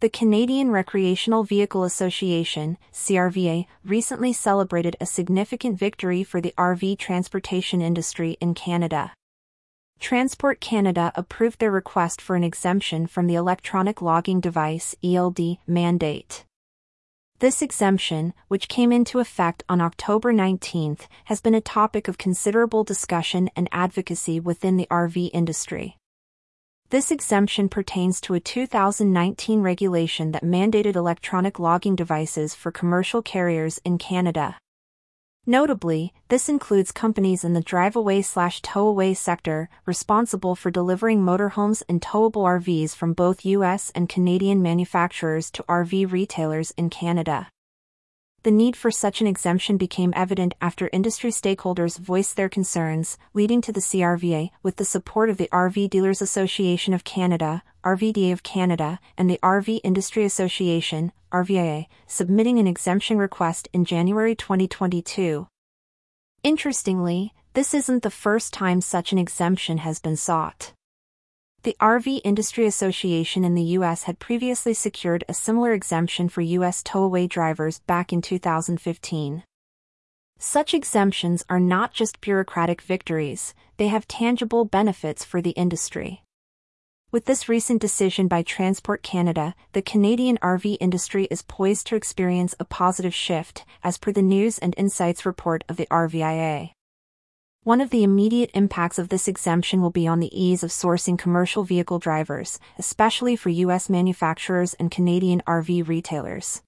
The Canadian Recreational Vehicle Association, CRVA, recently celebrated a significant victory for the RV transportation industry in Canada. Transport Canada approved their request for an exemption from the Electronic Logging Device ELD mandate. This exemption, which came into effect on October 19, has been a topic of considerable discussion and advocacy within the RV industry. This exemption pertains to a 2019 regulation that mandated electronic logging devices for commercial carriers in Canada. Notably, this includes companies in the drive-away slash tow-away sector responsible for delivering motorhomes and towable RVs from both US and Canadian manufacturers to RV retailers in Canada the need for such an exemption became evident after industry stakeholders voiced their concerns, leading to the CRVA, with the support of the RV Dealers Association of Canada, RVDA of Canada, and the RV Industry Association, RVIA, submitting an exemption request in January 2022. Interestingly, this isn't the first time such an exemption has been sought. The RV Industry Association in the U.S. had previously secured a similar exemption for U.S. tow-away drivers back in 2015. Such exemptions are not just bureaucratic victories, they have tangible benefits for the industry. With this recent decision by Transport Canada, the Canadian RV industry is poised to experience a positive shift, as per the News and Insights report of the RVIA. One of the immediate impacts of this exemption will be on the ease of sourcing commercial vehicle drivers, especially for U.S. manufacturers and Canadian RV retailers.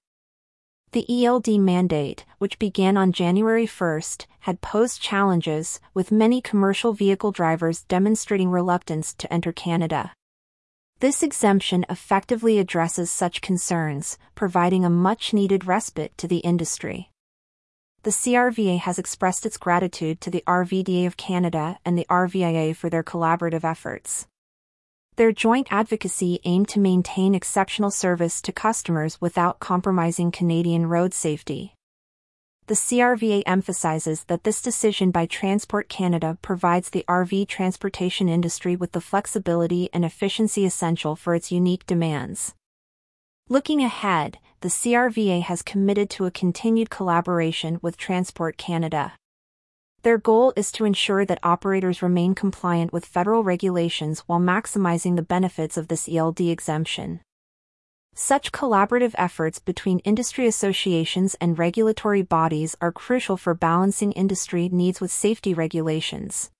The ELD mandate, which began on January 1, had posed challenges, with many commercial vehicle drivers demonstrating reluctance to enter Canada. This exemption effectively addresses such concerns, providing a much needed respite to the industry the CRVA has expressed its gratitude to the RVDA of Canada and the RVIA for their collaborative efforts. Their joint advocacy aimed to maintain exceptional service to customers without compromising Canadian road safety. The CRVA emphasizes that this decision by Transport Canada provides the RV transportation industry with the flexibility and efficiency essential for its unique demands. Looking ahead, the CRVA has committed to a continued collaboration with Transport Canada. Their goal is to ensure that operators remain compliant with federal regulations while maximizing the benefits of this ELD exemption. Such collaborative efforts between industry associations and regulatory bodies are crucial for balancing industry needs with safety regulations.